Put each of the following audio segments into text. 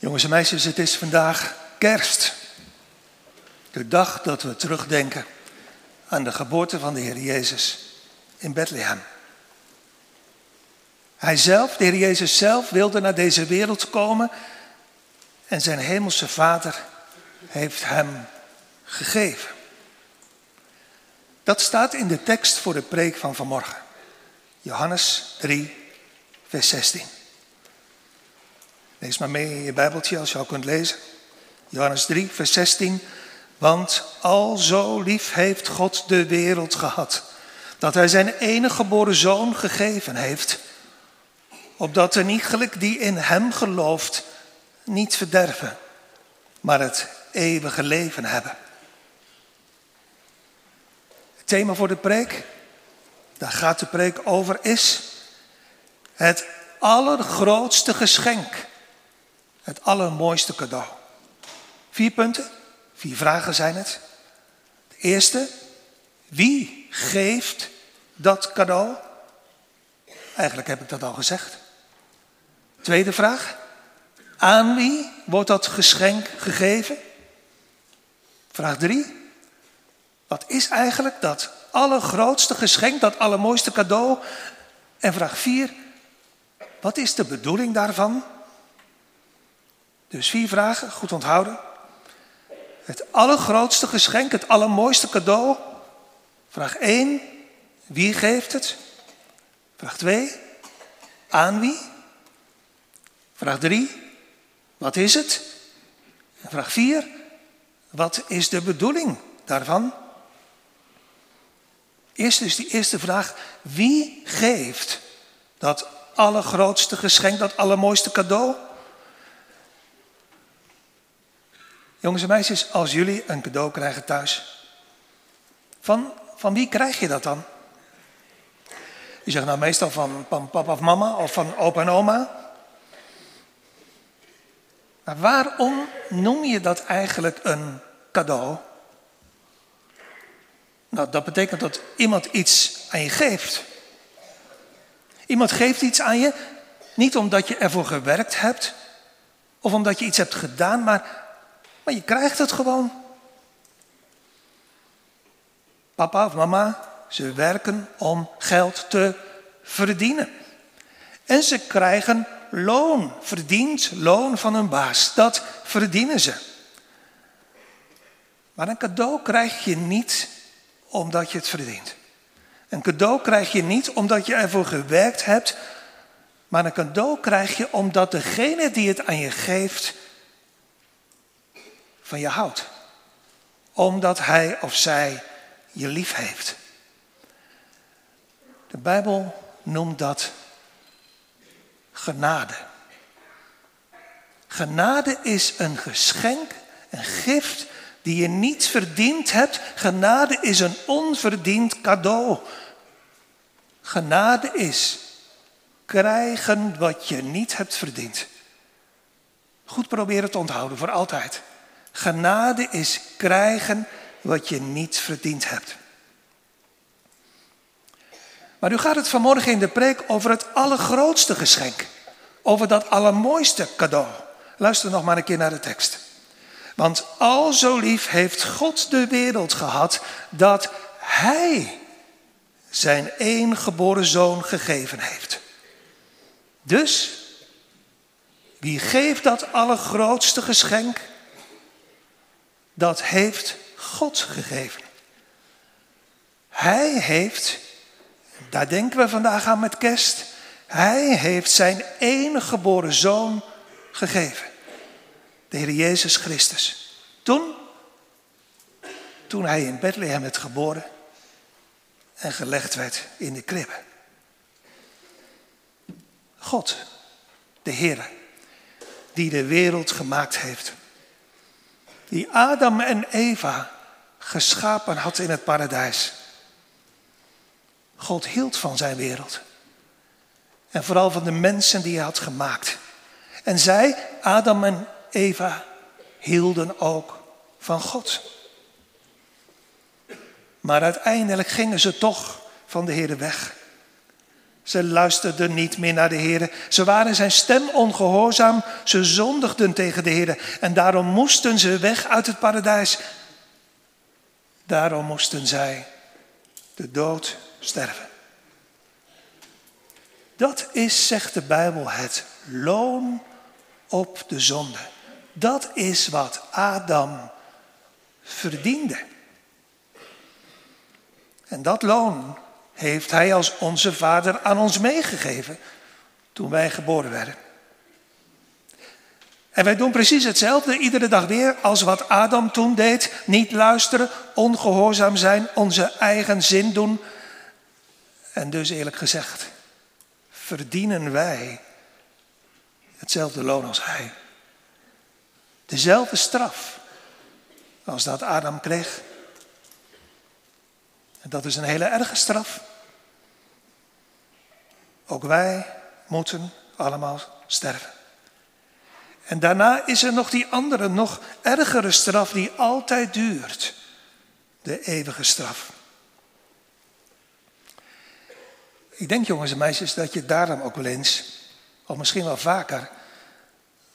Jongens en meisjes, het is vandaag kerst. De dag dat we terugdenken aan de geboorte van de Heer Jezus in Bethlehem. Hij zelf, de Heer Jezus zelf, wilde naar deze wereld komen en zijn hemelse Vader heeft hem gegeven. Dat staat in de tekst voor de preek van vanmorgen. Johannes 3, vers 16. Lees maar mee in je Bijbeltje als je kunt lezen. Johannes 3, vers 16. Want al zo lief heeft God de wereld gehad, dat Hij zijn enige geboren zoon gegeven heeft, opdat de niegelijk die in Hem gelooft niet verderven, maar het eeuwige leven hebben. Het thema voor de preek, daar gaat de preek over, is het allergrootste geschenk het allermooiste cadeau. Vier punten, vier vragen zijn het. De eerste, wie geeft dat cadeau? Eigenlijk heb ik dat al gezegd. Tweede vraag, aan wie wordt dat geschenk gegeven? Vraag drie, wat is eigenlijk dat allergrootste geschenk, dat allermooiste cadeau? En vraag vier, wat is de bedoeling daarvan? Dus vier vragen, goed onthouden. Het allergrootste geschenk, het allermooiste cadeau. Vraag 1, wie geeft het? Vraag 2, aan wie? Vraag 3, wat is het? En vraag 4, wat is de bedoeling daarvan? Eerst is die eerste vraag, wie geeft dat allergrootste geschenk, dat allermooiste cadeau? Jongens en meisjes, als jullie een cadeau krijgen thuis, van, van wie krijg je dat dan? Je zegt nou meestal van, papa of mama of van opa en oma. Maar waarom noem je dat eigenlijk een cadeau? Nou, dat betekent dat iemand iets aan je geeft. Iemand geeft iets aan je, niet omdat je ervoor gewerkt hebt of omdat je iets hebt gedaan, maar je krijgt het gewoon. Papa of mama, ze werken om geld te verdienen. En ze krijgen loon, verdiend loon van hun baas. Dat verdienen ze. Maar een cadeau krijg je niet omdat je het verdient. Een cadeau krijg je niet omdat je ervoor gewerkt hebt, maar een cadeau krijg je omdat degene die het aan je geeft van je houdt. Omdat hij of zij je lief heeft. De Bijbel noemt dat genade. Genade is een geschenk, een gift die je niet verdiend hebt. Genade is een onverdiend cadeau. Genade is krijgen wat je niet hebt verdiend. Goed proberen te onthouden voor altijd. Genade is krijgen wat je niet verdiend hebt. Maar nu gaat het vanmorgen in de preek over het allergrootste geschenk. Over dat allermooiste cadeau. Luister nog maar een keer naar de tekst. Want al zo lief heeft God de wereld gehad dat Hij zijn één geboren zoon gegeven heeft. Dus, wie geeft dat allergrootste geschenk? Dat heeft God gegeven. Hij heeft, daar denken we vandaag aan met kerst, hij heeft zijn enige geboren zoon gegeven. De Heer Jezus Christus. Toen, toen hij in Bethlehem werd geboren en gelegd werd in de kribbe. God, de Heer, die de wereld gemaakt heeft die Adam en Eva geschapen had in het paradijs. God hield van zijn wereld. En vooral van de mensen die hij had gemaakt. En zij, Adam en Eva, hielden ook van God. Maar uiteindelijk gingen ze toch van de Heer weg. Ze luisterden niet meer naar de Heer. Ze waren zijn stem ongehoorzaam. Ze zondigden tegen de Heer. En daarom moesten ze weg uit het paradijs. Daarom moesten zij de dood sterven. Dat is, zegt de Bijbel, het loon op de zonde. Dat is wat Adam verdiende. En dat loon heeft Hij als onze Vader aan ons meegegeven toen wij geboren werden. En wij doen precies hetzelfde iedere dag weer als wat Adam toen deed. Niet luisteren, ongehoorzaam zijn, onze eigen zin doen. En dus eerlijk gezegd, verdienen wij hetzelfde loon als hij. Dezelfde straf als dat Adam kreeg. En dat is een hele erge straf. Ook wij moeten allemaal sterven. En daarna is er nog die andere, nog ergere straf die altijd duurt. De eeuwige straf. Ik denk jongens en meisjes dat je daarom ook wel eens, of misschien wel vaker,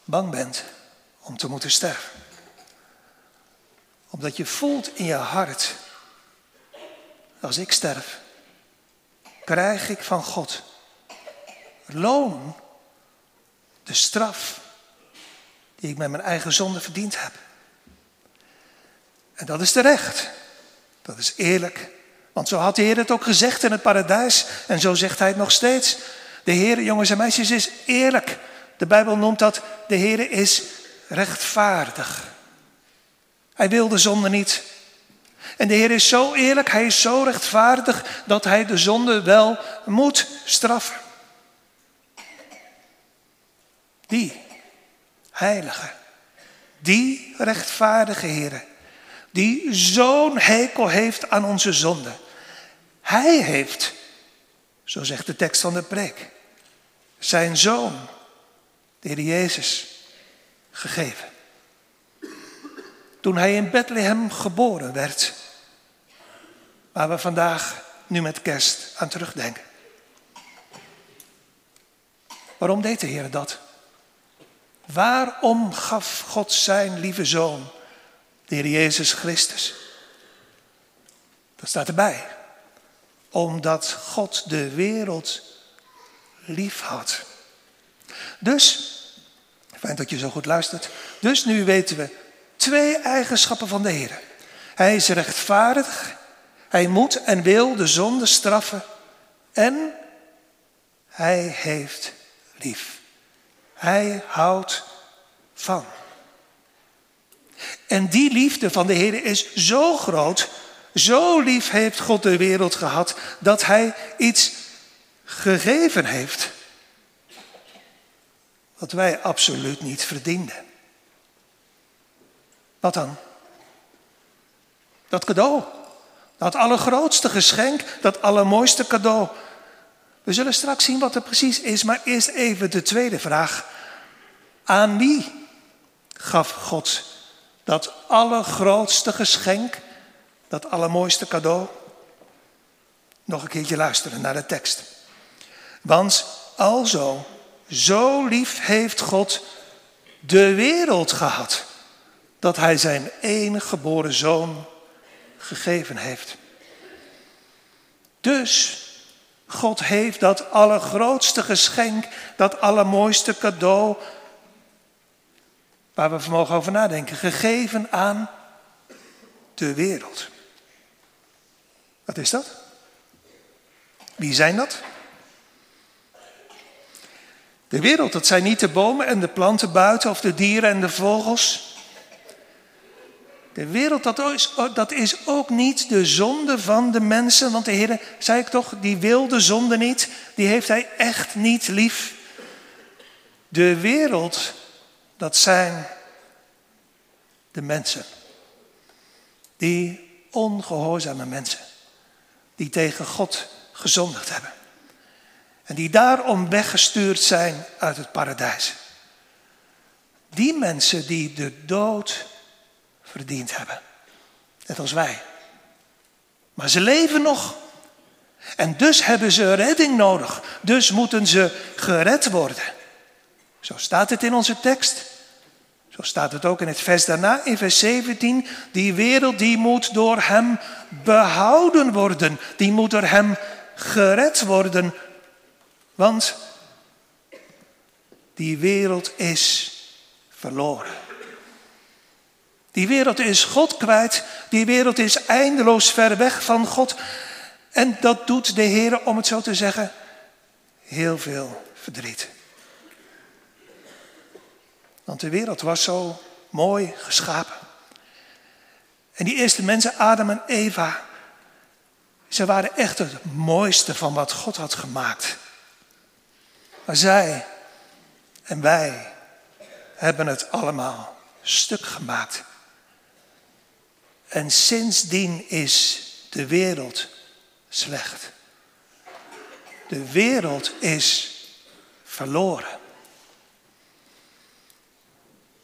bang bent om te moeten sterven. Omdat je voelt in je hart, als ik sterf, krijg ik van God loon, de straf die ik met mijn eigen zonde verdiend heb. En dat is terecht. Dat is eerlijk. Want zo had de Heer het ook gezegd in het paradijs. En zo zegt hij het nog steeds. De Heer, jongens en meisjes, is eerlijk. De Bijbel noemt dat de Heer is rechtvaardig. Hij wil de zonde niet. En de Heer is zo eerlijk, hij is zo rechtvaardig dat hij de zonde wel moet straffen. Die heilige, die rechtvaardige Heer, die zo'n hekel heeft aan onze zonde. Hij heeft, zo zegt de tekst van de preek, zijn zoon, de Heer Jezus, gegeven. Toen hij in Bethlehem geboren werd, waar we vandaag nu met kerst aan terugdenken. Waarom deed de Heer dat? Waarom gaf God zijn lieve zoon, de Heer Jezus Christus? Dat staat erbij. Omdat God de wereld lief had. Dus, fijn dat je zo goed luistert. Dus nu weten we twee eigenschappen van de Heer. Hij is rechtvaardig. Hij moet en wil de zonde straffen. En hij heeft lief. Hij houdt van. En die liefde van de Heer is zo groot, zo lief heeft God de wereld gehad, dat Hij iets gegeven heeft wat wij absoluut niet verdienden. Wat dan? Dat cadeau. Dat allergrootste geschenk, dat allermooiste cadeau. We zullen straks zien wat er precies is, maar eerst even de tweede vraag. Aan wie gaf God dat allergrootste geschenk, dat allermooiste cadeau? Nog een keertje luisteren naar de tekst. Want alzo, zo lief heeft God de wereld gehad, dat Hij zijn enige geboren zoon gegeven heeft. Dus God heeft dat allergrootste geschenk, dat allermooiste cadeau, waar we vanmorgen over nadenken, gegeven aan de wereld. Wat is dat? Wie zijn dat? De wereld, dat zijn niet de bomen en de planten buiten of de dieren en de vogels. De wereld, dat is, dat is ook niet de zonde van de mensen. Want de Heer, zei ik toch, die wil de zonde niet. Die heeft hij echt niet lief. De wereld, dat zijn de mensen. Die ongehoorzame mensen. Die tegen God gezondigd hebben. En die daarom weggestuurd zijn uit het paradijs. Die mensen die de dood verdiend hebben. Net als wij. Maar ze leven nog. En dus hebben ze redding nodig. Dus moeten ze gered worden. Zo staat het in onze tekst. Zo staat het ook in het vers daarna, in vers 17. Die wereld die moet door hem behouden worden. Die moet door hem gered worden. Want die wereld is verloren. Die wereld is God kwijt. Die wereld is eindeloos ver weg van God. En dat doet de Heer, om het zo te zeggen, heel veel verdriet. Want de wereld was zo mooi geschapen. En die eerste mensen, Adam en Eva, ze waren echt het mooiste van wat God had gemaakt. Maar zij en wij hebben het allemaal stuk gemaakt. En sindsdien is de wereld slecht. De wereld is verloren.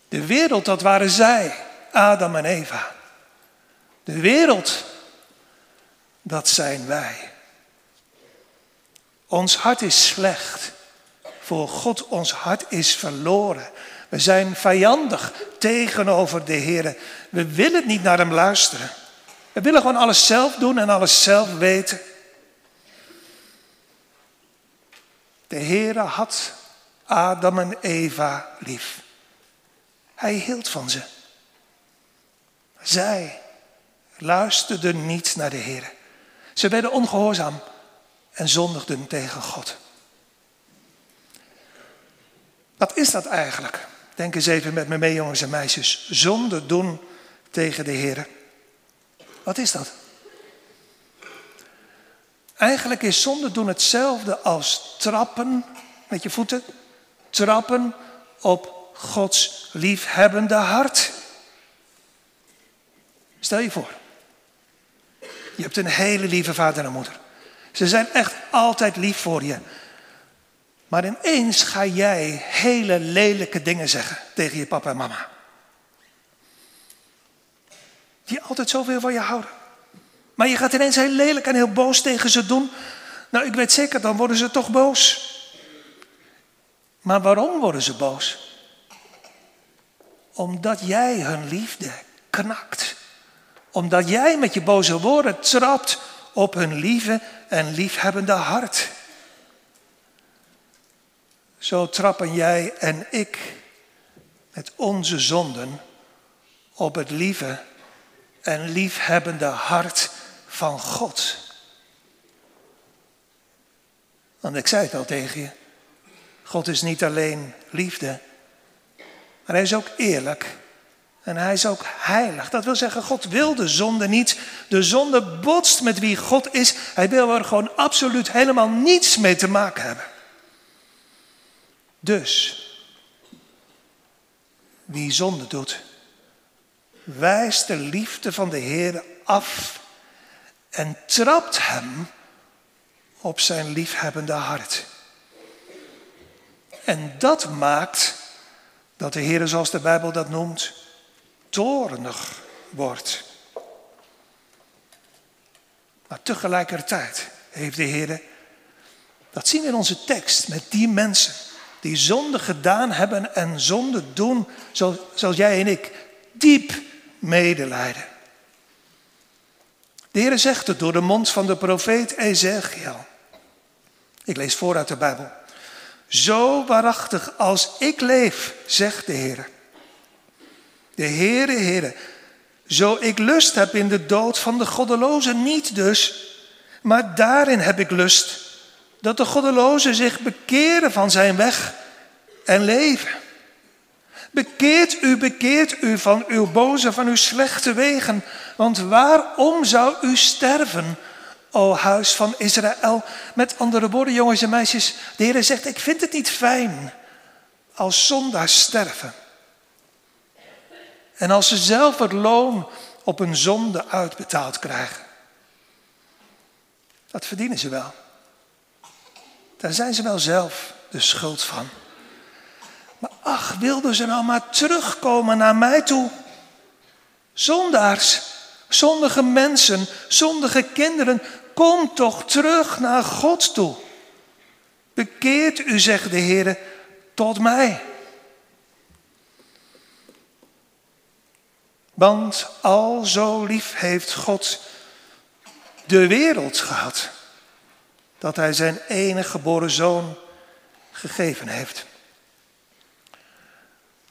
De wereld, dat waren zij, Adam en Eva. De wereld, dat zijn wij. Ons hart is slecht. Voor God, ons hart is verloren. We zijn vijandig tegenover de Heer. We willen niet naar Hem luisteren. We willen gewoon alles zelf doen en alles zelf weten. De Heere had Adam en Eva lief. Hij hield van ze. Zij luisterden niet naar de Heer. Ze werden ongehoorzaam en zondigden tegen God. Wat is dat eigenlijk? Denk eens even met me mee, jongens en meisjes. Zonde doen tegen de Heer. Wat is dat? Eigenlijk is zonde doen hetzelfde als trappen met je voeten. Trappen op Gods liefhebbende hart. Stel je voor. Je hebt een hele lieve vader en moeder. Ze zijn echt altijd lief voor je. Maar ineens ga jij hele lelijke dingen zeggen tegen je papa en mama. Die altijd zoveel van je houden. Maar je gaat ineens heel lelijk en heel boos tegen ze doen. Nou, ik weet zeker, dan worden ze toch boos. Maar waarom worden ze boos? Omdat jij hun liefde knakt. Omdat jij met je boze woorden trapt op hun lieve en liefhebbende hart. Zo trappen jij en ik met onze zonden op het lieve en liefhebbende hart van God. Want ik zei het al tegen je. God is niet alleen liefde, maar hij is ook eerlijk. En hij is ook heilig. Dat wil zeggen, God wil de zonde niet. De zonde botst met wie God is. Hij wil er gewoon absoluut helemaal niets mee te maken hebben. Dus, wie zonde doet, wijst de liefde van de Heer af en trapt hem op zijn liefhebbende hart. En dat maakt dat de Heer, zoals de Bijbel dat noemt, toornig wordt. Maar tegelijkertijd heeft de Heer, dat zien we in onze tekst, met die mensen die zonde gedaan hebben en zonde doen, zoals jij en ik, diep medelijden. De Heer zegt het door de mond van de profeet Ezekiel. Ik lees voor uit de Bijbel. Zo waarachtig als ik leef, zegt de Heer. De Heere, Heere, zo ik lust heb in de dood van de goddelozen, niet dus, maar daarin heb ik lust dat de goddelozen zich bekeren van zijn weg en leven. Bekeert u, bekeert u van uw boze, van uw slechte wegen. Want waarom zou u sterven, o huis van Israël? Met andere woorden, jongens en meisjes, de Heer zegt, ik vind het niet fijn als zondaars sterven. En als ze zelf het loon op hun zonde uitbetaald krijgen. Dat verdienen ze wel. Daar zijn ze wel zelf de schuld van. Ach, wilden ze nou maar terugkomen naar mij toe? Zondaars, zondige mensen, zondige kinderen, kom toch terug naar God toe. Bekeert u, zegt de Heer, tot mij. Want al zo lief heeft God de wereld gehad, dat Hij zijn enige geboren zoon gegeven heeft.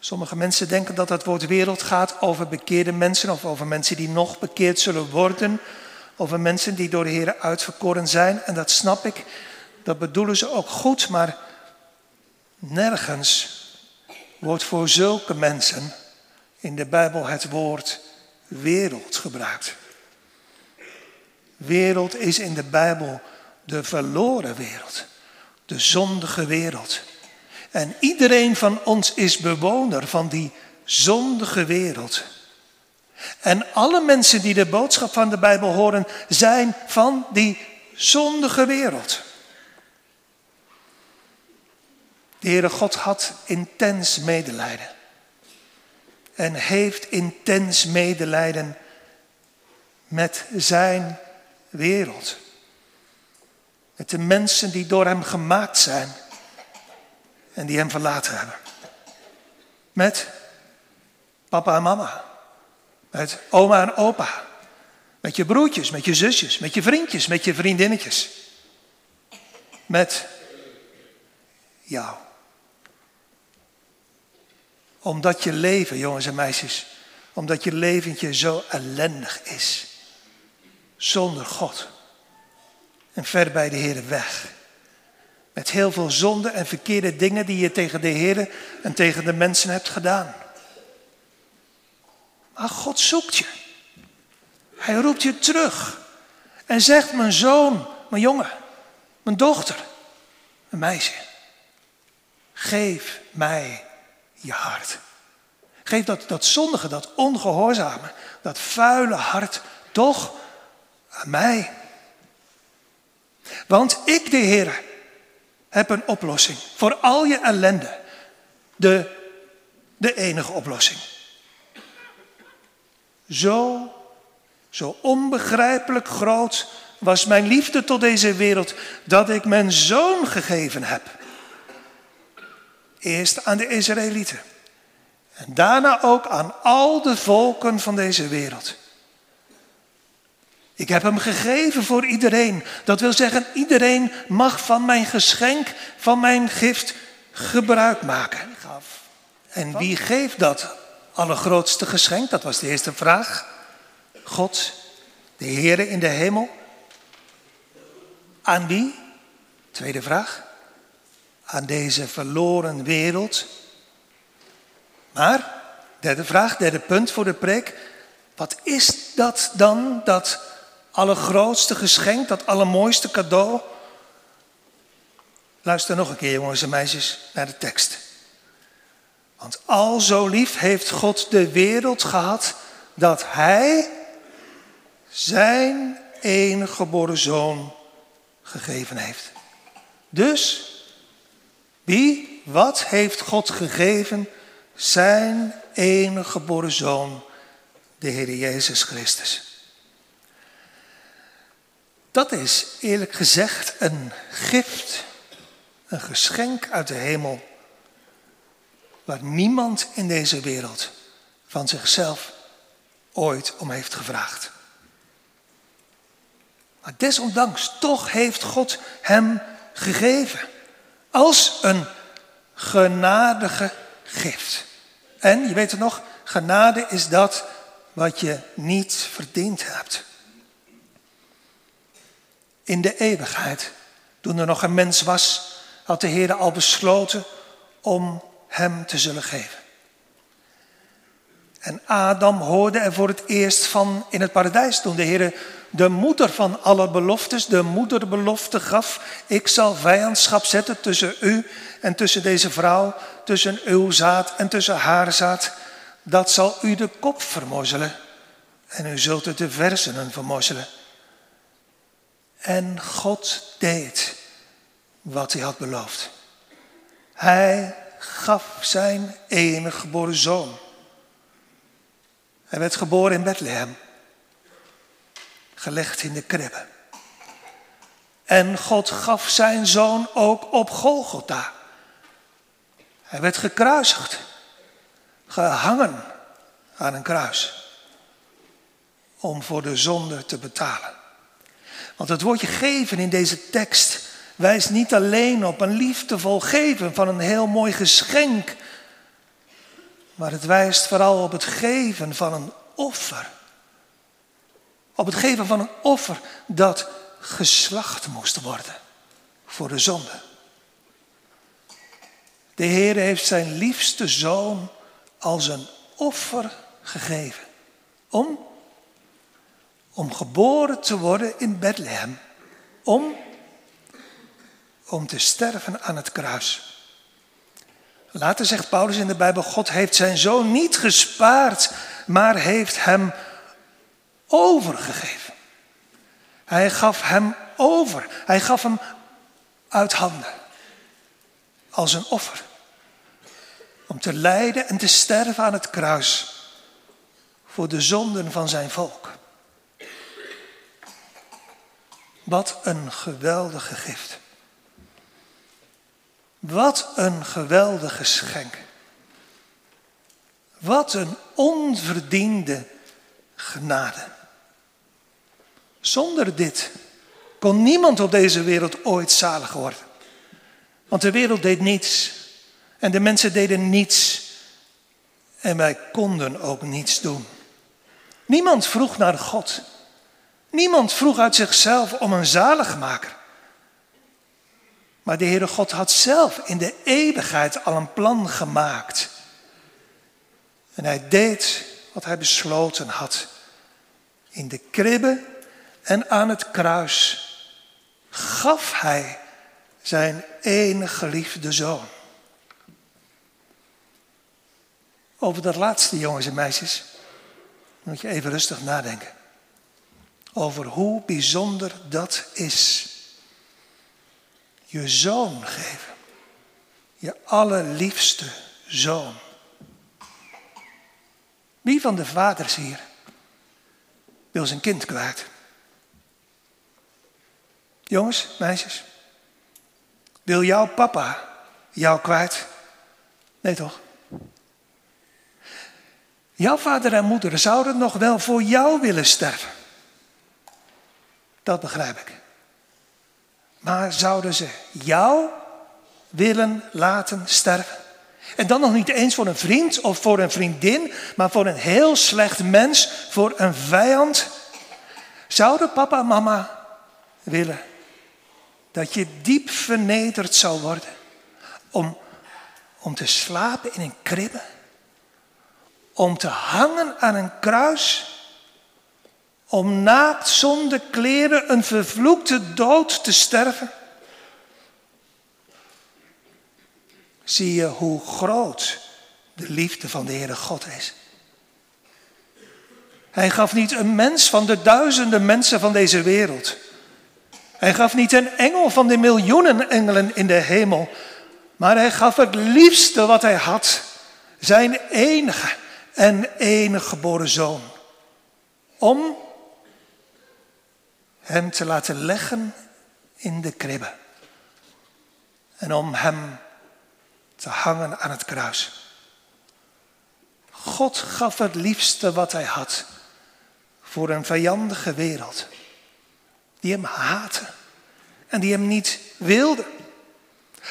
Sommige mensen denken dat het woord wereld gaat over bekeerde mensen of over mensen die nog bekeerd zullen worden. Over mensen die door de Heer uitverkoren zijn. En dat snap ik, dat bedoelen ze ook goed, maar nergens wordt voor zulke mensen in de Bijbel het woord wereld gebruikt. Wereld is in de Bijbel de verloren wereld, de zondige wereld. En iedereen van ons is bewoner van die zondige wereld. En alle mensen die de boodschap van de Bijbel horen, zijn van die zondige wereld. De Heere God had intens medelijden. En heeft intens medelijden met zijn wereld. Met de mensen die door hem gemaakt zijn en die hem verlaten hebben. Met papa en mama. Met oma en opa. Met je broertjes, met je zusjes, met je vriendjes, met je vriendinnetjes. Met jou. Omdat je leven, jongens en meisjes, omdat je leventje zo ellendig is. Zonder God. En ver bij de Heer weg. Met heel veel zonde en verkeerde dingen die je tegen de Heer en tegen de mensen hebt gedaan. Maar God zoekt je. Hij roept je terug. En zegt, mijn zoon, mijn jongen, mijn dochter, mijn meisje. Geef mij je hart. Geef dat, dat zondige, dat ongehoorzame, dat vuile hart toch aan mij. Want ik, de Heer, heb een oplossing voor al je ellende. De, de enige oplossing. Zo, zo onbegrijpelijk groot was mijn liefde tot deze wereld dat ik mijn zoon gegeven heb. Eerst aan de Israëlieten en daarna ook aan al de volken van deze wereld. Ik heb hem gegeven voor iedereen. Dat wil zeggen, iedereen mag van mijn geschenk, van mijn gift gebruik maken. En wie geeft dat allergrootste geschenk? Dat was de eerste vraag. God, de Heere in de hemel. Aan wie? Tweede vraag. Aan deze verloren wereld. Maar, derde vraag, derde punt voor de preek. Wat is dat dan, dat allergrootste geschenk, dat allermooiste cadeau. Luister nog een keer, jongens en meisjes, naar de tekst. Want al zo lief heeft God de wereld gehad dat Hij zijn enige geboren zoon gegeven heeft. Dus, wie, wat heeft God gegeven? Zijn enige geboren zoon, de Heer Jezus Christus. Dat is eerlijk gezegd een gift, een geschenk uit de hemel, waar niemand in deze wereld van zichzelf ooit om heeft gevraagd. Maar desondanks, toch heeft God hem gegeven als een genadige gift. En je weet het nog, genade is dat wat je niet verdiend hebt in de eeuwigheid. Toen er nog een mens was, had de Heer al besloten om hem te zullen geven. En Adam hoorde er voor het eerst van in het paradijs toen de Heer de moeder van alle beloftes, de moederbelofte gaf. Ik zal vijandschap zetten tussen u en tussen deze vrouw, tussen uw zaad en tussen haar zaad. Dat zal u de kop vermorzelen en u zult het de versenen vermorzelen. En God deed wat hij had beloofd. Hij gaf zijn enige geboren zoon. Hij werd geboren in Bethlehem, gelegd in de kribbe. En God gaf zijn zoon ook op Golgotha. Hij werd gekruisigd, gehangen aan een kruis, om voor de zonde te betalen. Want het woordje geven in deze tekst wijst niet alleen op een liefdevol geven van een heel mooi geschenk, maar het wijst vooral op het geven van een offer. Op het geven van een offer dat geslacht moest worden voor de zonde. De Heer heeft zijn liefste zoon als een offer gegeven. Om? Om geboren te worden in Bethlehem. Om? Om te sterven aan het kruis. Later zegt Paulus in de Bijbel, God heeft zijn zoon niet gespaard, maar heeft hem overgegeven. Hij gaf hem over. Hij gaf hem uit handen. Als een offer. Om te lijden en te sterven aan het kruis. Voor de zonden van zijn volk. Wat een geweldige gift. Wat een geweldige schenk. Wat een onverdiende genade. Zonder dit kon niemand op deze wereld ooit zalig worden. Want de wereld deed niets. En de mensen deden niets. En wij konden ook niets doen. Niemand vroeg naar God. Niemand vroeg uit zichzelf om een zaligmaker. Maar de Heere God had zelf in de eeuwigheid al een plan gemaakt. En hij deed wat hij besloten had. In de kribbe en aan het kruis gaf hij zijn enige geliefde zoon. Over dat laatste, jongens en meisjes, moet je even rustig nadenken. Over hoe bijzonder dat is. Je zoon geven. Je allerliefste zoon. Wie van de vaders hier wil zijn kind kwijt? Jongens, meisjes. Wil jouw papa jou kwijt? Nee toch? Jouw vader en moeder zouden nog wel voor jou willen sterven. Dat begrijp ik. Maar zouden ze jou willen laten sterven? En dan nog niet eens voor een vriend of voor een vriendin, maar voor een heel slecht mens, voor een vijand. Zouden papa en mama willen dat je diep vernederd zou worden om, om te slapen in een kribbe, om te hangen aan een kruis, om naakt zonder kleren een vervloekte dood te sterven? Zie je hoe groot de liefde van de Heere God is. Hij gaf niet een mens van de duizenden mensen van deze wereld. Hij gaf niet een engel van de miljoenen engelen in de hemel, maar hij gaf het liefste wat hij had, zijn enige en enige geboren zoon, om hem te laten leggen in de kribbe en om hem te hangen aan het kruis. God gaf het liefste wat hij had voor een vijandige wereld die hem haatte en die hem niet wilde.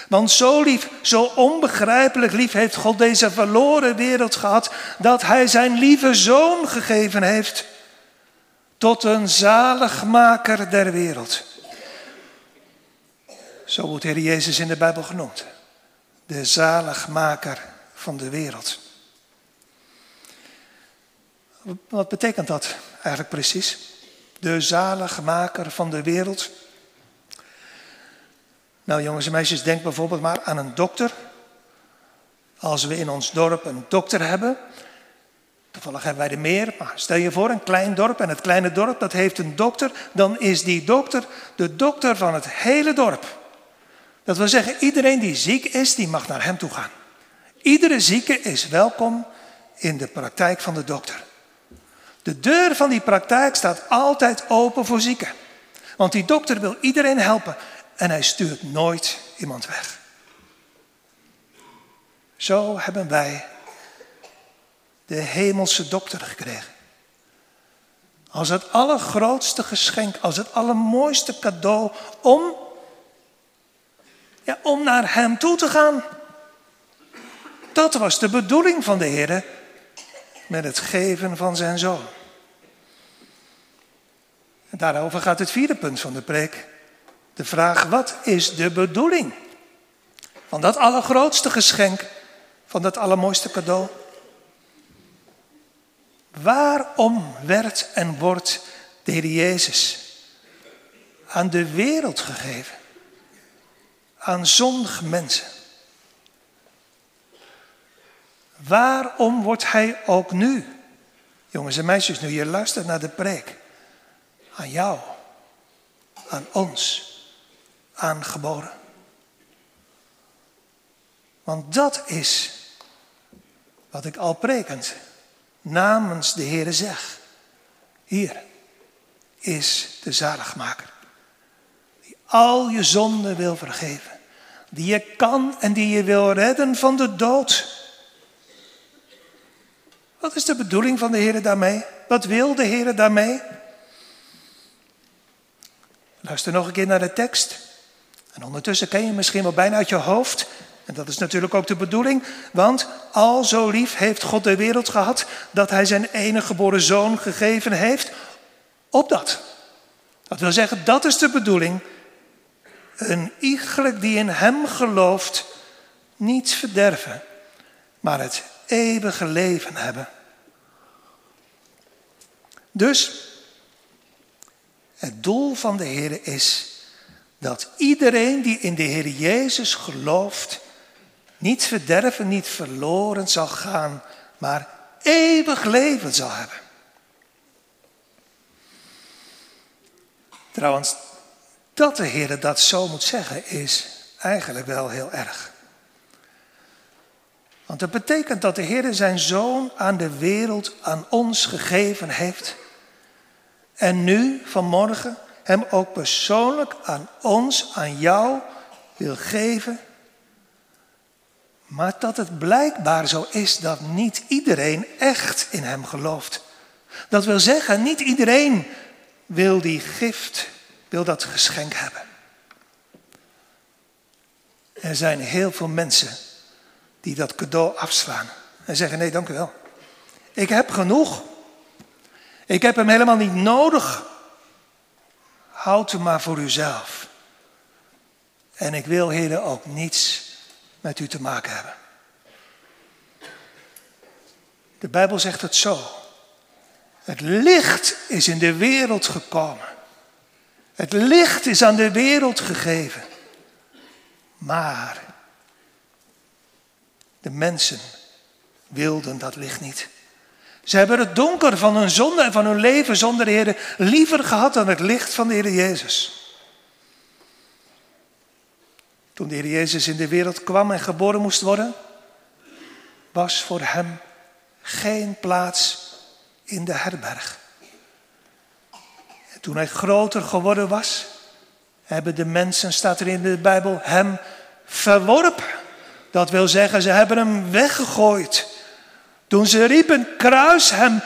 Want zo lief, zo onbegrijpelijk lief heeft God deze verloren wereld gehad, dat Hij zijn lieve zoon gegeven heeft tot een zaligmaker der wereld. Zo wordt Heer Jezus in de Bijbel genoemd. De zaligmaker van de wereld. Wat betekent dat eigenlijk precies? De zaligmaker van de wereld. Nou jongens en meisjes, denk bijvoorbeeld maar aan een dokter. Als we in ons dorp een dokter hebben, toevallig hebben wij er meer, maar stel je voor een klein dorp en het kleine dorp dat heeft een dokter, dan is die dokter de dokter van het hele dorp. Dat wil zeggen, iedereen die ziek is, die mag naar hem toe gaan. Iedere zieke is welkom in de praktijk van de dokter. De deur van die praktijk staat altijd open voor zieken. Want die dokter wil iedereen helpen en hij stuurt nooit iemand weg. Zo hebben wij de hemelse dokter gekregen. Als het allergrootste geschenk, als het allermooiste cadeau om, ja, om naar Hem toe te gaan. Dat was de bedoeling van de Heer met het geven van zijn zoon. En daarover gaat het vierde punt van de preek. De vraag, wat is de bedoeling van dat allergrootste geschenk, van dat allermooiste cadeau? Waarom werd en wordt de Heer Jezus aan de wereld gegeven? Aan zondige mensen. Waarom wordt Hij ook nu, jongens en meisjes, nu je luistert naar de preek, aan jou, aan ons, aangeboren? Want dat is wat ik al prekend namens de Heere zeg. Hier is de zaligmaker. Die al je zonden wil vergeven. Die je kan en die je wil redden van de dood. Wat is de bedoeling van de Heer daarmee? Wat wil de Heer daarmee? Luister nog een keer naar de tekst. En ondertussen ken je misschien wel bijna uit je hoofd en dat is natuurlijk ook de bedoeling, want al zo lief heeft God de wereld gehad dat hij zijn enige geboren zoon gegeven heeft, opdat. Dat wil zeggen, dat is de bedoeling. Een iegelijk die in hem gelooft, niet verderven, maar het eeuwige leven hebben. Dus het doel van de Heer is dat iedereen die in de Heer Jezus gelooft, niet verderven, niet verloren zal gaan, maar eeuwig leven zal hebben. Trouwens, dat de Heer dat zo moet zeggen is eigenlijk wel heel erg. Want dat betekent dat de Heer zijn zoon aan de wereld, aan ons gegeven heeft. En nu, vanmorgen, hem ook persoonlijk aan ons, aan jou wil geven maar dat het blijkbaar zo is dat niet iedereen echt in hem gelooft. Dat wil zeggen, niet iedereen wil die gift, wil dat geschenk hebben. Er zijn heel veel mensen die dat cadeau afslaan en zeggen: Nee, dank u wel. Ik heb genoeg. Ik heb hem helemaal niet nodig. Houd hem maar voor uzelf. En ik wil, heren, ook niets met u te maken hebben. De Bijbel zegt het zo. Het licht is in de wereld gekomen. Het licht is aan de wereld gegeven. Maar de mensen wilden dat licht niet. Ze hebben het donker van hun zonde en van hun leven zonder de Heer liever gehad dan het licht van de Heer Jezus. Toen de Heer Jezus in de wereld kwam en geboren moest worden, was voor hem geen plaats in de herberg. En toen hij groter geworden was, hebben de mensen, staat er in de Bijbel, hem verworpen. Dat wil zeggen, ze hebben hem weggegooid. Toen ze riepen, kruis hem,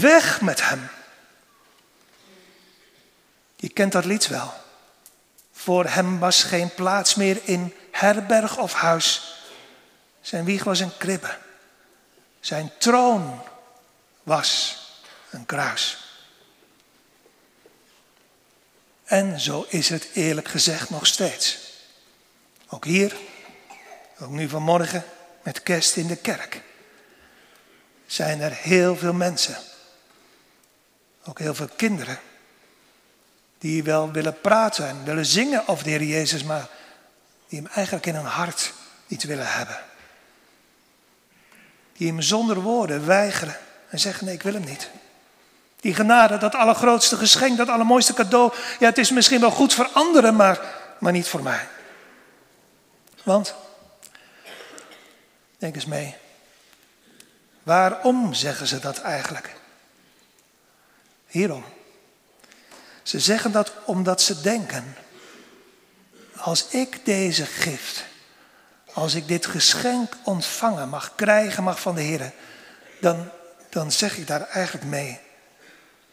weg met hem. Je kent dat lied wel. Voor hem was geen plaats meer in herberg of huis. Zijn wieg was een kribbe. Zijn troon was een kruis. En zo is het eerlijk gezegd nog steeds. Ook hier, ook nu vanmorgen met kerst in de kerk, zijn er heel veel mensen, ook heel veel kinderen, die wel willen praten en willen zingen over de Heer Jezus, maar die hem eigenlijk in hun hart niet willen hebben. Die hem zonder woorden weigeren en zeggen: Nee, ik wil hem niet. Die genade, dat allergrootste geschenk, dat allermooiste cadeau. Ja, het is misschien wel goed voor anderen, maar, maar niet voor mij. Want, denk eens mee, waarom zeggen ze dat eigenlijk? Hierom. Ze zeggen dat omdat ze denken, als ik deze gift, als ik dit geschenk ontvangen mag, krijgen mag van de Heer, dan, dan zeg ik daar eigenlijk mee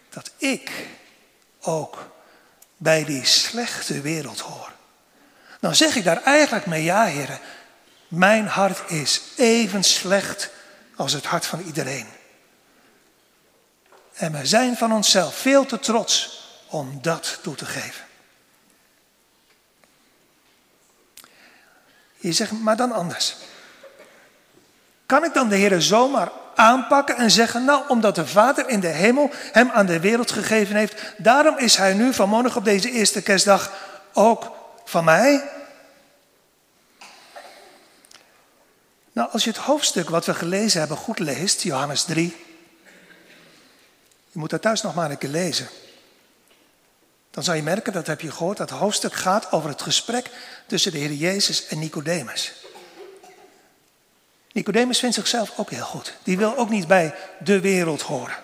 dat ik ook bij die slechte wereld hoor. Dan zeg ik daar eigenlijk mee, ja heren, mijn hart is even slecht als het hart van iedereen. En we zijn van onszelf veel te trots om dat toe te geven. Je zegt, maar dan anders. Kan ik dan de Heer zomaar aanpakken en zeggen, nou, omdat de Vader in de hemel hem aan de wereld gegeven heeft, daarom is hij nu vanmorgen op deze eerste kerstdag ook van mij? Nou, als je het hoofdstuk wat we gelezen hebben goed leest, Johannes 3, je moet dat thuis nog maar een keer lezen. Dan zal je merken, dat heb je gehoord, dat hoofdstuk gaat over het gesprek tussen de Heer Jezus en Nicodemus. Nicodemus vindt zichzelf ook heel goed. Die wil ook niet bij de wereld horen.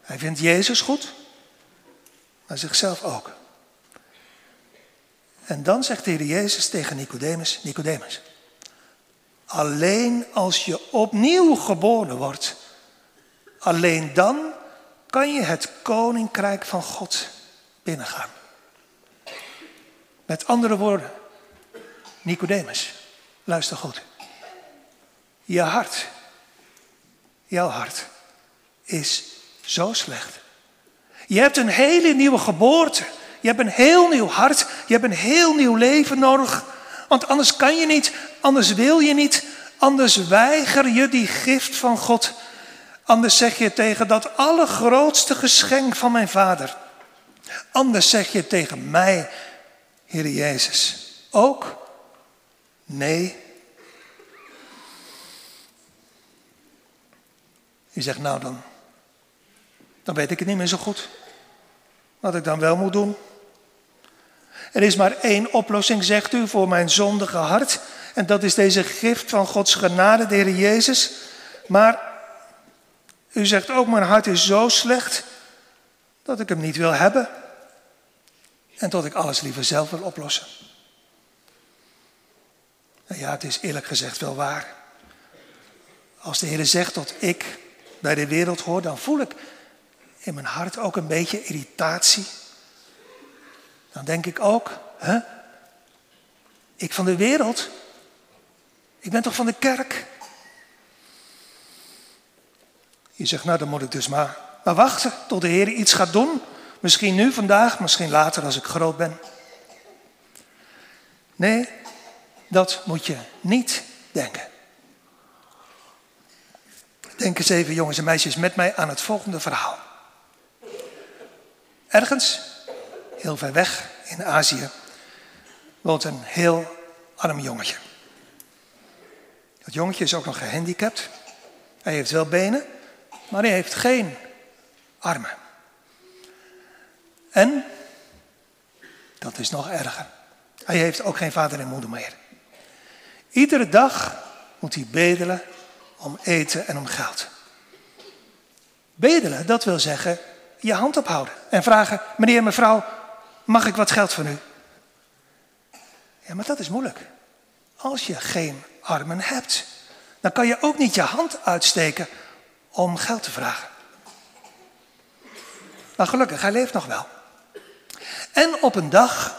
Hij vindt Jezus goed, maar zichzelf ook. En dan zegt de Heer Jezus tegen Nicodemus, Nicodemus, alleen als je opnieuw geboren wordt, alleen dan kan je het koninkrijk van God binnengaan. Met andere woorden, Nicodemus, luister goed. Je hart, jouw hart, is zo slecht. Je hebt een hele nieuwe geboorte. Je hebt een heel nieuw hart. Je hebt een heel nieuw leven nodig. Want anders kan je niet, anders wil je niet, anders weiger je die gift van God. Anders zeg je tegen dat allergrootste geschenk van mijn vader. Anders zeg je tegen mij, Heer Jezus, ook nee. Je zegt, nou dan, dan weet ik het niet meer zo goed. Wat ik dan wel moet doen. Er is maar één oplossing, zegt u, voor mijn zondige hart. En dat is deze gift van Gods genade, de Heer Jezus. Maar u zegt ook, mijn hart is zo slecht dat ik hem niet wil hebben. En dat ik alles liever zelf wil oplossen. Nou ja, het is eerlijk gezegd wel waar. Als de Heer zegt dat ik bij de wereld hoor, dan voel ik in mijn hart ook een beetje irritatie. Dan denk ik ook, hè? Ik van de wereld? Ik ben toch van de kerk? Je zegt, nou dan moet ik dus maar, maar wachten tot de Heer iets gaat doen. Misschien nu, vandaag, misschien later als ik groot ben. Nee, dat moet je niet denken. Denk eens even, jongens en meisjes, met mij aan het volgende verhaal. Ergens, heel ver weg in Azië, woont een heel arm jongetje. Dat jongetje is ook nog gehandicapt. Hij heeft wel benen, maar hij heeft geen armen. En, dat is nog erger, hij heeft ook geen vader en moeder meer. Iedere dag moet hij bedelen om eten en om geld. Bedelen, dat wil zeggen je hand ophouden en vragen, meneer, mevrouw, mag ik wat geld van u? Ja, maar dat is moeilijk. Als je geen armen hebt, dan kan je ook niet je hand uitsteken om geld te vragen. Maar gelukkig, hij leeft nog wel. En op een dag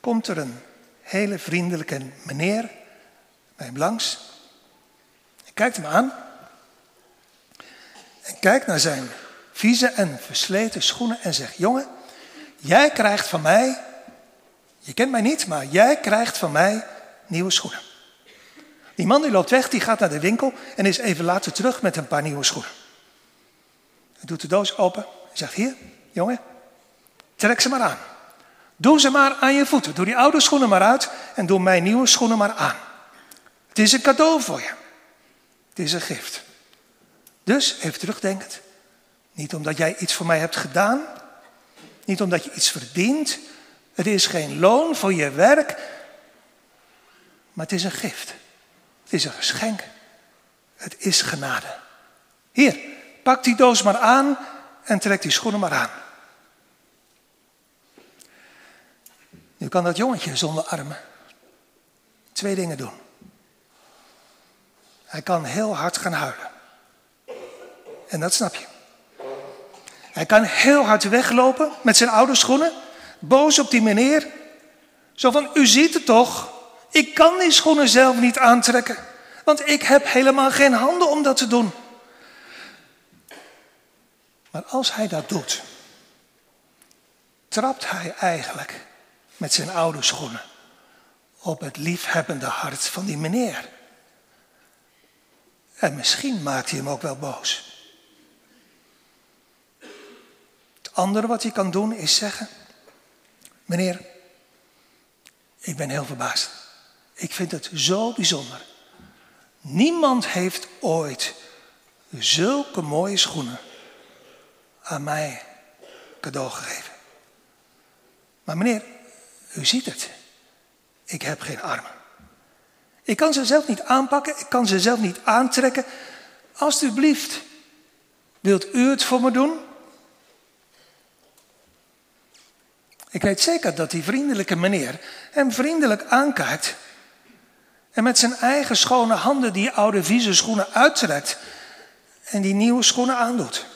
komt er een hele vriendelijke meneer bij hem langs. Hij kijkt hem aan. En kijkt naar zijn vieze en versleten schoenen en zegt: Jongen, jij krijgt van mij, je kent mij niet, maar jij krijgt van mij nieuwe schoenen. Die man die loopt weg, die gaat naar de winkel en is even later terug met een paar nieuwe schoenen. Hij doet de doos open en zegt: Hier, jongen, trek ze maar aan. Doe ze maar aan je voeten. Doe die oude schoenen maar uit en doe mijn nieuwe schoenen maar aan. Het is een cadeau voor je. Het is een gift. Dus even terugdenkend. Niet omdat jij iets voor mij hebt gedaan. Niet omdat je iets verdient. Het is geen loon voor je werk. Maar het is een gift. Het is een geschenk. Het is genade. Hier, pak die doos maar aan en trek die schoenen maar aan. Nu kan dat jongetje zonder armen twee dingen doen. Hij kan heel hard gaan huilen. En dat snap je. Hij kan heel hard weglopen met zijn oude schoenen, boos op die meneer. Zo van, u ziet het toch, ik kan die schoenen zelf niet aantrekken, want ik heb helemaal geen handen om dat te doen. Maar als hij dat doet, trapt hij eigenlijk met zijn oude schoenen op het liefhebbende hart van die meneer. En misschien maakt hij hem ook wel boos. Het andere wat hij kan doen is zeggen: Meneer, ik ben heel verbaasd. Ik vind het zo bijzonder. Niemand heeft ooit zulke mooie schoenen aan mij cadeau gegeven. Maar meneer, u ziet het. Ik heb geen armen. Ik kan ze zelf niet aanpakken, ik kan ze zelf niet aantrekken. Alsjeblieft, wilt u het voor me doen? Ik weet zeker dat die vriendelijke meneer hem vriendelijk aankijkt en met zijn eigen schone handen die oude vieze schoenen uittrekt en die nieuwe schoenen aandoet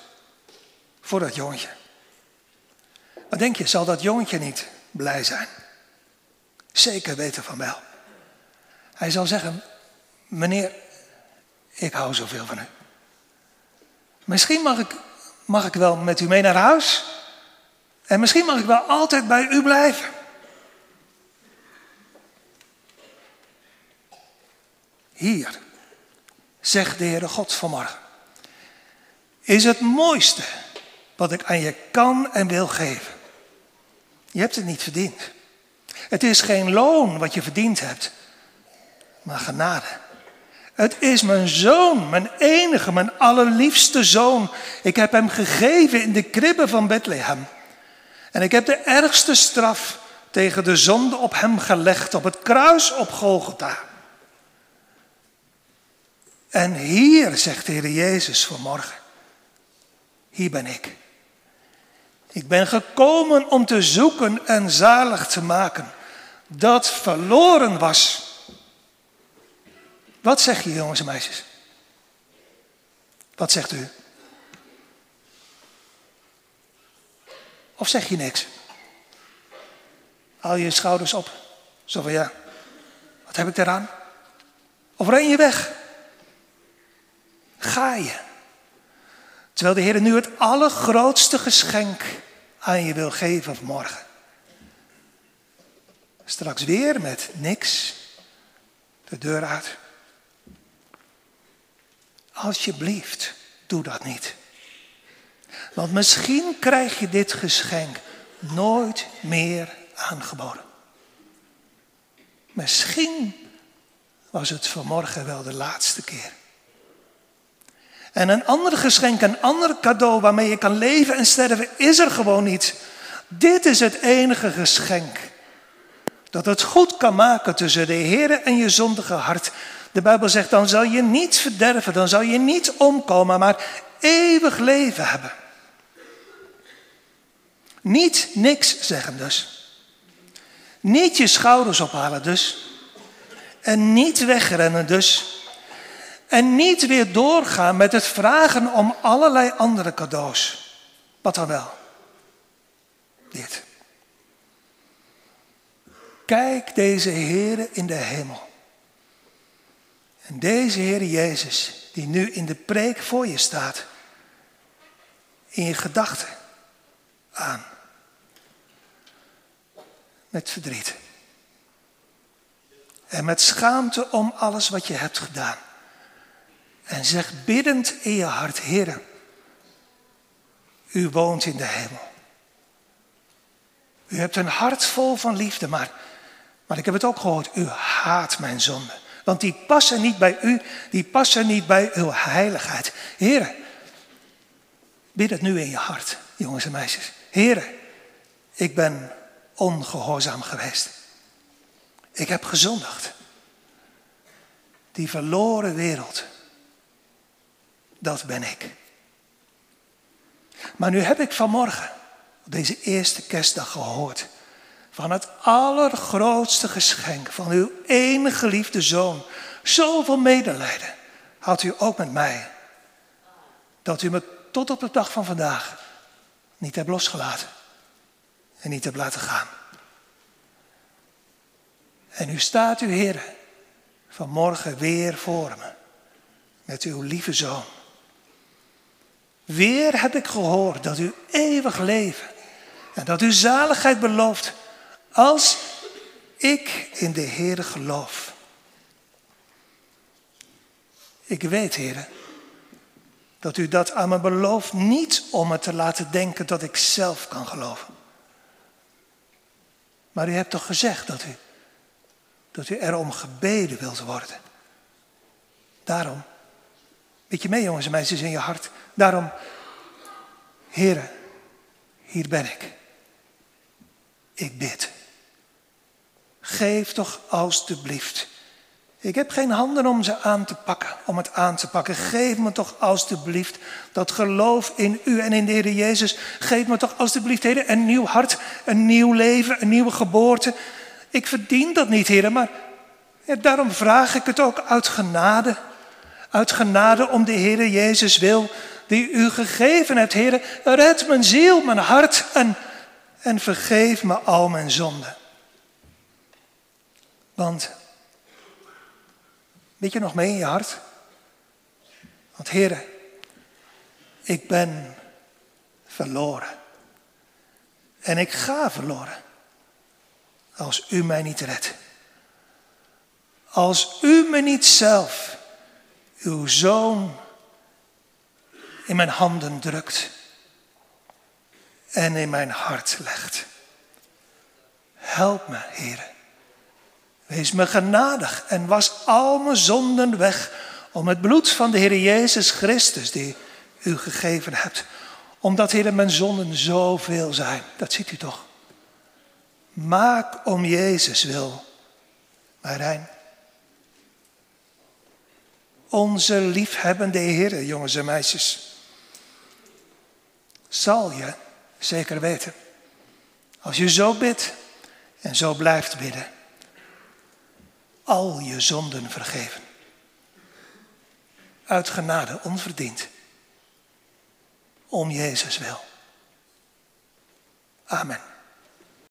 voor dat jongetje. Wat denk je, zal dat jongetje niet blij zijn? Zeker weten van wel. Hij zal zeggen, meneer, ik hou zoveel van u. Misschien mag ik, mag ik wel met u mee naar huis. En misschien mag ik wel altijd bij u blijven. Hier, zegt de Heere God vanmorgen, is het mooiste wat ik aan je kan en wil geven. Je hebt het niet verdiend. Het is geen loon wat je verdiend hebt, maar genade. Het is mijn zoon, mijn enige, mijn allerliefste zoon. Ik heb hem gegeven in de kribben van Bethlehem. En ik heb de ergste straf tegen de zonde op hem gelegd, op het kruis op Golgotha. En hier, zegt de Heer Jezus vanmorgen, hier ben ik. Ik ben gekomen om te zoeken en zalig te maken dat verloren was. Wat zeg je, jongens en meisjes? Wat zegt u? Of zeg je niks? Haal je schouders op. Zo van ja, wat heb ik eraan? Of ren je weg? Ga je? Terwijl de Heer nu het allergrootste geschenk aan je wil geven vanmorgen. Straks weer met niks de deur uit. Alsjeblieft, doe dat niet. Want misschien krijg je dit geschenk nooit meer aangeboden. Misschien was het vanmorgen wel de laatste keer. En een ander geschenk, een ander cadeau waarmee je kan leven en sterven, is er gewoon niet. Dit is het enige geschenk dat het goed kan maken tussen de Heer en je zondige hart. De Bijbel zegt, dan zal je niet verderven, dan zal je niet omkomen, maar eeuwig leven hebben. Niet niks zeggen dus. Niet je schouders ophalen dus. En niet wegrennen dus. En niet weer doorgaan met het vragen om allerlei andere cadeaus. Wat dan wel? Dit. Kijk deze Heer in de hemel. En deze Heer Jezus, die nu in de preek voor je staat, in je gedachten aan. Met verdriet. En met schaamte om alles wat je hebt gedaan. En zeg biddend in je hart, Heer, u woont in de hemel. U hebt een hart vol van liefde, maar, maar ik heb het ook gehoord, u haat mijn zonde. Want die passen niet bij u, die passen niet bij uw heiligheid. Heer, bid het nu in je hart, jongens en meisjes. Heer, ik ben ongehoorzaam geweest. Ik heb gezondigd. Die verloren wereld dat ben ik. Maar nu heb ik vanmorgen, op deze eerste kerstdag, gehoord van het allergrootste geschenk van uw enige geliefde zoon. Zoveel medelijden had u ook met mij. Dat u me tot op de dag van vandaag niet hebt losgelaten en niet hebt laten gaan. En nu staat u, Heer, vanmorgen weer voor me met uw lieve zoon. Weer heb ik gehoord dat u eeuwig leven en dat u zaligheid belooft als ik in de Heer geloof. Ik weet, Heer, dat u dat aan me belooft niet om me te laten denken dat ik zelf kan geloven. Maar u hebt toch gezegd dat u, dat u erom gebeden wilt worden. Daarom, weet je mee jongens en meisjes in je hart, daarom, heren, hier ben ik. Ik bid. Geef toch alstublieft. Ik heb geen handen om ze aan te pakken, om het aan te pakken. Geef me toch alstublieft dat geloof in u en in de Heer Jezus. Geef me toch alstublieft, een nieuw hart, een nieuw leven, een nieuwe geboorte. Ik verdien dat niet, Heer, maar daarom vraag ik het ook uit genade. Uit genade om de Heer Jezus wil, die u gegeven hebt, Heer. Red mijn ziel, mijn hart en, en vergeef me al mijn zonden. Want, weet je nog mee in je hart? Want heren, ik ben verloren. En ik ga verloren. Als u mij niet redt. Als u me niet zelf, uw zoon, in mijn handen drukt en in mijn hart legt. Help me, heren. Wees me genadig en was al mijn zonden weg om het bloed van de Heer Jezus Christus die u gegeven hebt. Omdat, Heer, mijn zonden zoveel zijn. Dat ziet u toch. Maak om Jezus wil mij rein. Onze liefhebbende Heer, jongens en meisjes, zal je zeker weten. Als je zo bidt en zo blijft bidden al je zonden vergeven. Uit genade, onverdiend. Om Jezus wil. Amen.